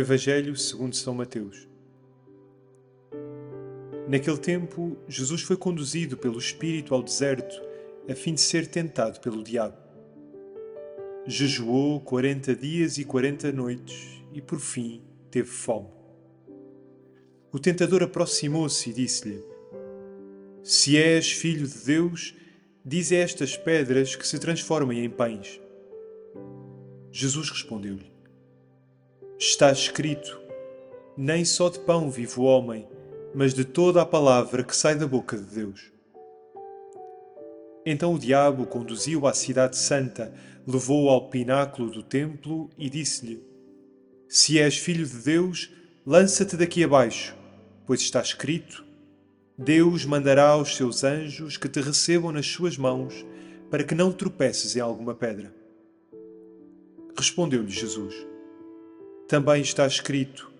Evangelho segundo São Mateus. Naquele tempo, Jesus foi conduzido pelo Espírito ao deserto a fim de ser tentado pelo diabo. Jejuou quarenta dias e quarenta noites e, por fim, teve fome. O tentador aproximou-se e disse-lhe: Se és filho de Deus, dize a estas pedras que se transformem em pães. Jesus respondeu-lhe: Está escrito: Nem só de pão vive o homem, mas de toda a palavra que sai da boca de Deus. Então o diabo conduziu à cidade santa, levou-o ao pináculo do templo e disse-lhe: Se és filho de Deus, lança-te daqui abaixo, pois está escrito: Deus mandará aos seus anjos que te recebam nas suas mãos, para que não tropeces em alguma pedra. Respondeu-lhe Jesus: Também está escrito: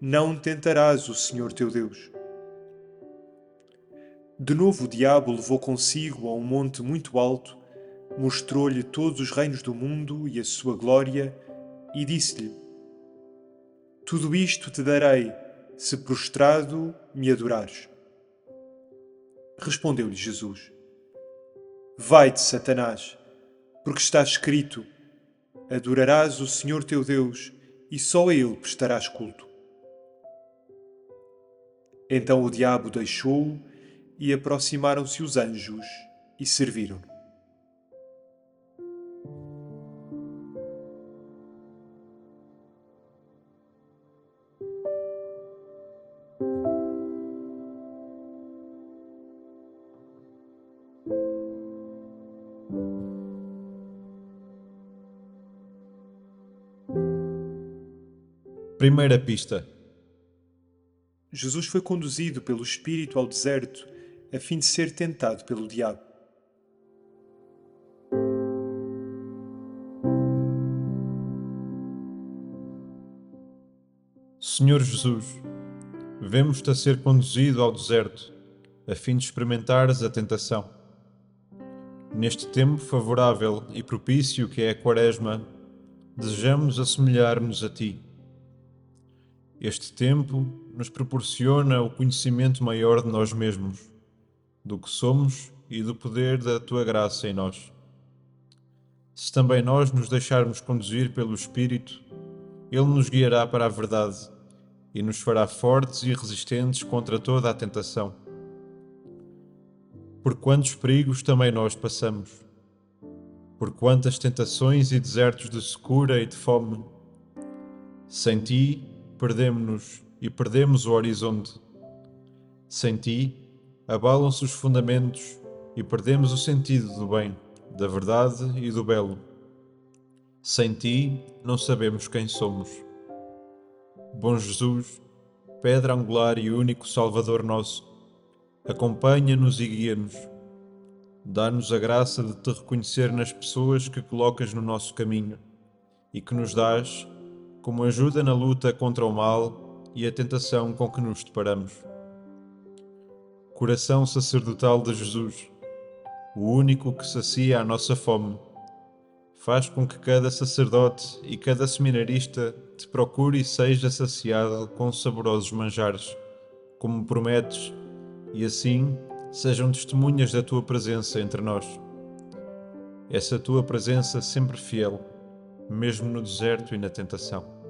Não tentarás o Senhor teu Deus. De novo o diabo levou consigo a um monte muito alto, mostrou-lhe todos os reinos do mundo e a sua glória, e disse-lhe: Tudo isto te darei, se prostrado me adorares. Respondeu-lhe Jesus: Vai-te, Satanás, porque está escrito: Adorarás o Senhor teu Deus e só a Ele prestarás culto. Então o diabo deixou-o e aproximaram-se os anjos e serviram-no. Primeira pista. Jesus foi conduzido pelo Espírito ao deserto a fim de ser tentado pelo diabo. Senhor Jesus, vemos-te a ser conduzido ao deserto a fim de experimentares a tentação. Neste tempo favorável e propício que é a Quaresma, desejamos assemelhar-nos a Ti este tempo nos proporciona o conhecimento maior de nós mesmos, do que somos e do poder da tua graça em nós. Se também nós nos deixarmos conduzir pelo Espírito, Ele nos guiará para a verdade e nos fará fortes e resistentes contra toda a tentação. Por quantos perigos também nós passamos, por quantas tentações e desertos de secura e de fome. Sem Ti, perdemos-nos e perdemos o horizonte. Sem ti, abalam-se os fundamentos e perdemos o sentido do bem, da verdade e do belo. Sem ti, não sabemos quem somos. Bom Jesus, pedra angular e único Salvador nosso, acompanha-nos e guia-nos. Dá-nos a graça de te reconhecer nas pessoas que colocas no nosso caminho e que nos dás como ajuda na luta contra o mal e a tentação com que nos deparamos. Coração sacerdotal de Jesus, o único que sacia a nossa fome, faz com que cada sacerdote e cada seminarista te procure e seja saciado com saborosos manjares, como prometes, e assim sejam testemunhas da tua presença entre nós. Essa tua presença sempre fiel mesmo no deserto e na tentação.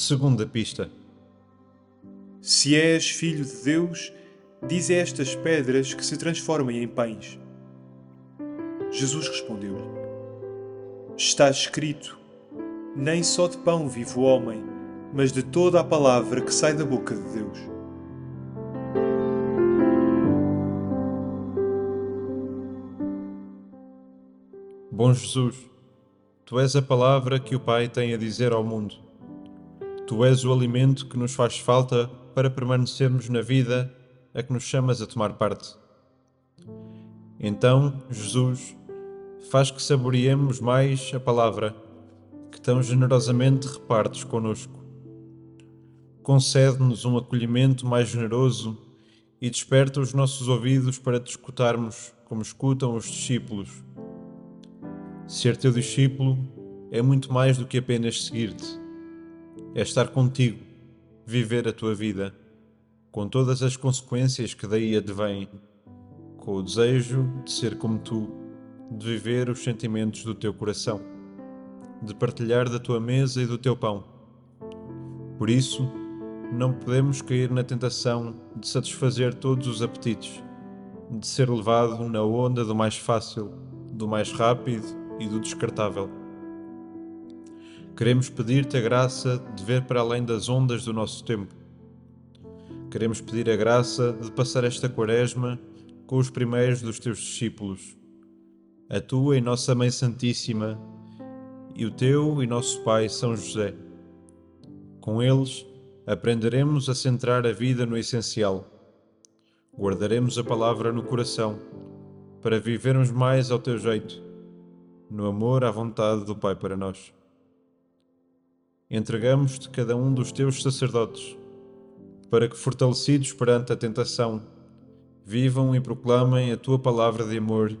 Segunda pista. Se és filho de Deus, diz a estas pedras que se transformem em pães. Jesus respondeu-lhe: Está escrito: Nem só de pão vive o homem, mas de toda a palavra que sai da boca de Deus. Bom Jesus, Tu és a palavra que o Pai tem a dizer ao mundo. Tu és o alimento que nos faz falta para permanecermos na vida a que nos chamas a tomar parte. Então, Jesus, faz que saboreemos mais a palavra que tão generosamente repartes conosco. Concede-nos um acolhimento mais generoso e desperta os nossos ouvidos para te escutarmos como escutam os discípulos Ser teu discípulo é muito mais do que apenas seguir-te. É estar contigo, viver a tua vida, com todas as consequências que daí advêm, com o desejo de ser como tu, de viver os sentimentos do teu coração, de partilhar da tua mesa e do teu pão. Por isso, não podemos cair na tentação de satisfazer todos os apetites, de ser levado na onda do mais fácil, do mais rápido e do descartável. Queremos pedir-te a graça de ver para além das ondas do nosso tempo. Queremos pedir a graça de passar esta quaresma com os primeiros dos teus discípulos, a tua e nossa Mãe Santíssima e o teu e nosso Pai São José. Com eles aprenderemos a centrar a vida no essencial. Guardaremos a palavra no coração para vivermos mais ao teu jeito no amor à vontade do Pai para nós. Entregamos-te cada um dos teus sacerdotes, para que, fortalecidos perante a tentação, vivam e proclamem a tua palavra de amor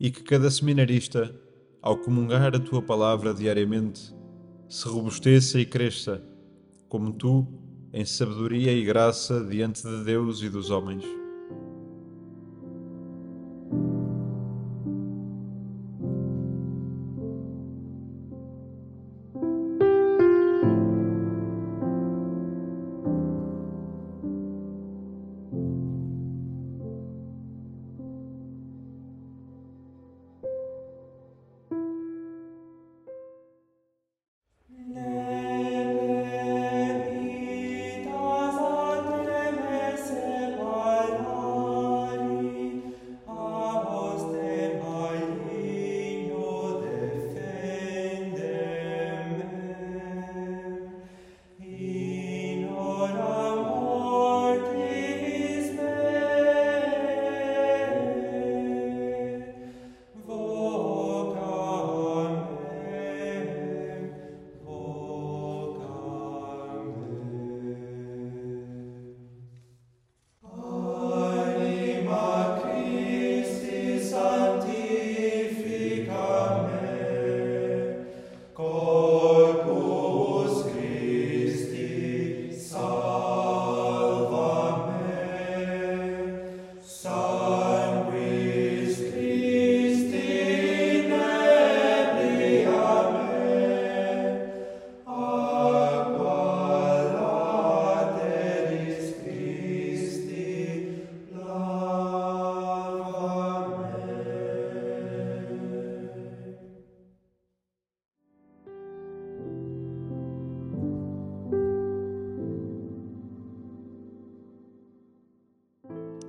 e que cada seminarista, ao comungar a tua palavra diariamente, se robusteça e cresça, como tu, em sabedoria e graça diante de Deus e dos homens.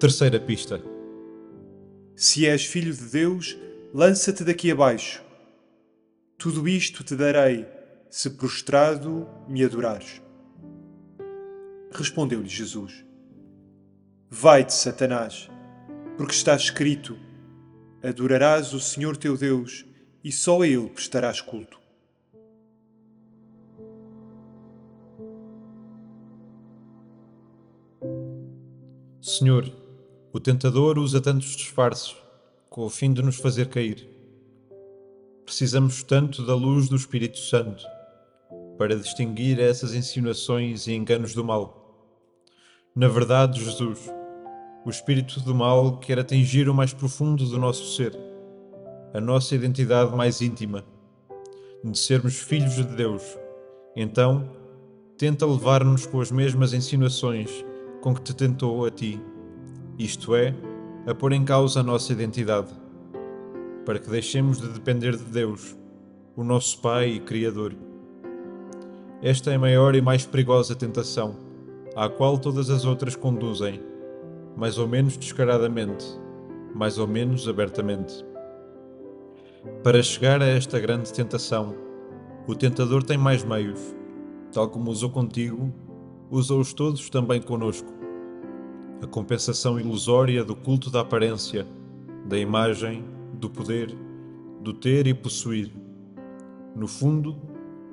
Terceira pista. Se és filho de Deus, lança-te daqui abaixo. Tudo isto te darei, se prostrado me adorares. Respondeu-lhe Jesus: Vai-te, Satanás, porque está escrito: Adorarás o Senhor teu Deus e só a Ele prestarás culto. Senhor, o tentador usa tantos disfarces com o fim de nos fazer cair. Precisamos tanto da luz do Espírito Santo para distinguir essas insinuações e enganos do mal. Na verdade, Jesus, o espírito do mal quer atingir o mais profundo do nosso ser, a nossa identidade mais íntima, de sermos filhos de Deus. Então, tenta levar-nos com as mesmas insinuações com que te tentou a ti, isto é, a pôr em causa a nossa identidade, para que deixemos de depender de Deus, o nosso Pai e Criador. Esta é a maior e mais perigosa tentação, à qual todas as outras conduzem, mais ou menos descaradamente, mais ou menos abertamente. Para chegar a esta grande tentação, o tentador tem mais meios, tal como usou contigo, usa-os todos também conosco. A compensação ilusória do culto da aparência, da imagem, do poder, do ter e possuir. No fundo,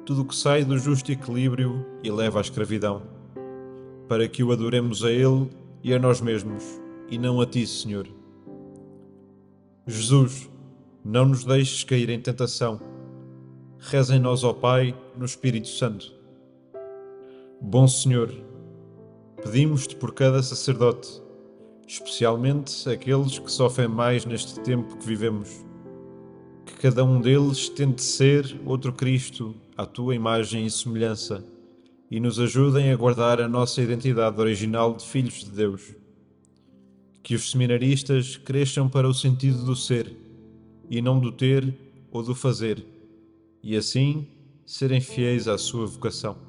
tudo o que sai do justo equilíbrio e leva à escravidão, para que o adoremos a Ele e a nós mesmos, e não a Ti, Senhor. Jesus, não nos deixes cair em tentação. Reza em nós, ó Pai, no Espírito Santo. Bom Senhor, pedimos-te por cada sacerdote, especialmente aqueles que sofrem mais neste tempo que vivemos que cada um deles tente ser outro Cristo, à tua imagem e semelhança, e nos ajudem a guardar a nossa identidade original de filhos de Deus. Que os seminaristas cresçam para o sentido do ser, e não do ter ou do fazer, e assim serem fiéis à sua vocação.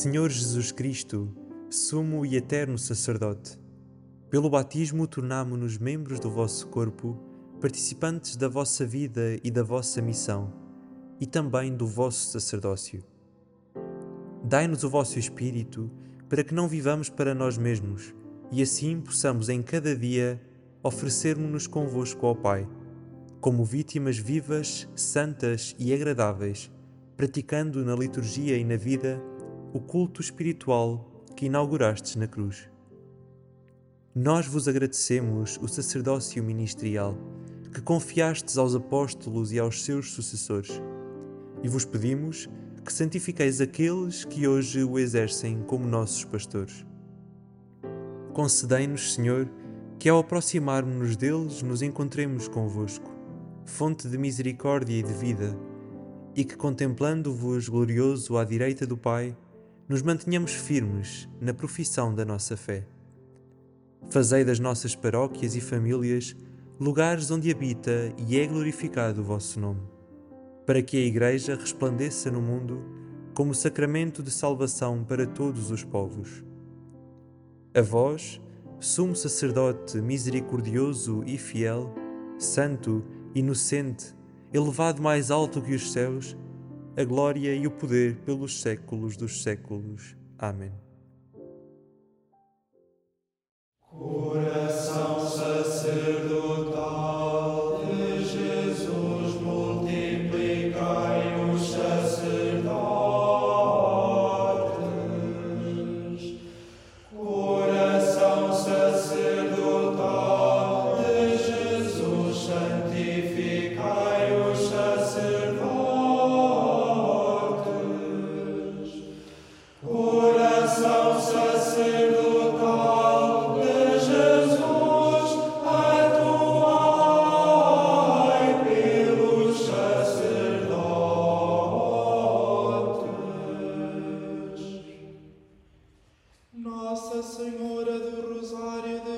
Senhor Jesus Cristo, sumo e eterno sacerdote, pelo batismo tornamo-nos membros do vosso corpo, participantes da vossa vida e da vossa missão, e também do vosso sacerdócio. Dai-nos o vosso Espírito, para que não vivamos para nós mesmos, e assim possamos em cada dia oferecermos-nos convosco ao Pai, como vítimas vivas, santas e agradáveis, praticando na liturgia e na vida o culto espiritual que inaugurastes na cruz. Nós vos agradecemos o sacerdócio ministerial que confiastes aos apóstolos e aos seus sucessores, e vos pedimos que santifiqueis aqueles que hoje o exercem como nossos pastores. Concedei-nos, Senhor, que ao aproximarmos-nos deles nos encontremos convosco, fonte de misericórdia e de vida, e que contemplando-vos glorioso à direita do Pai, nos mantenhamos firmes na profissão da nossa fé. Fazei das nossas paróquias e famílias lugares onde habita e é glorificado o vosso nome, para que a Igreja resplandeça no mundo como sacramento de salvação para todos os povos. A vós, sumo sacerdote misericordioso e fiel, santo, inocente, elevado mais alto que os céus, a glória e o poder pelos séculos dos séculos. Amém. Coração sacerdotes. Nossa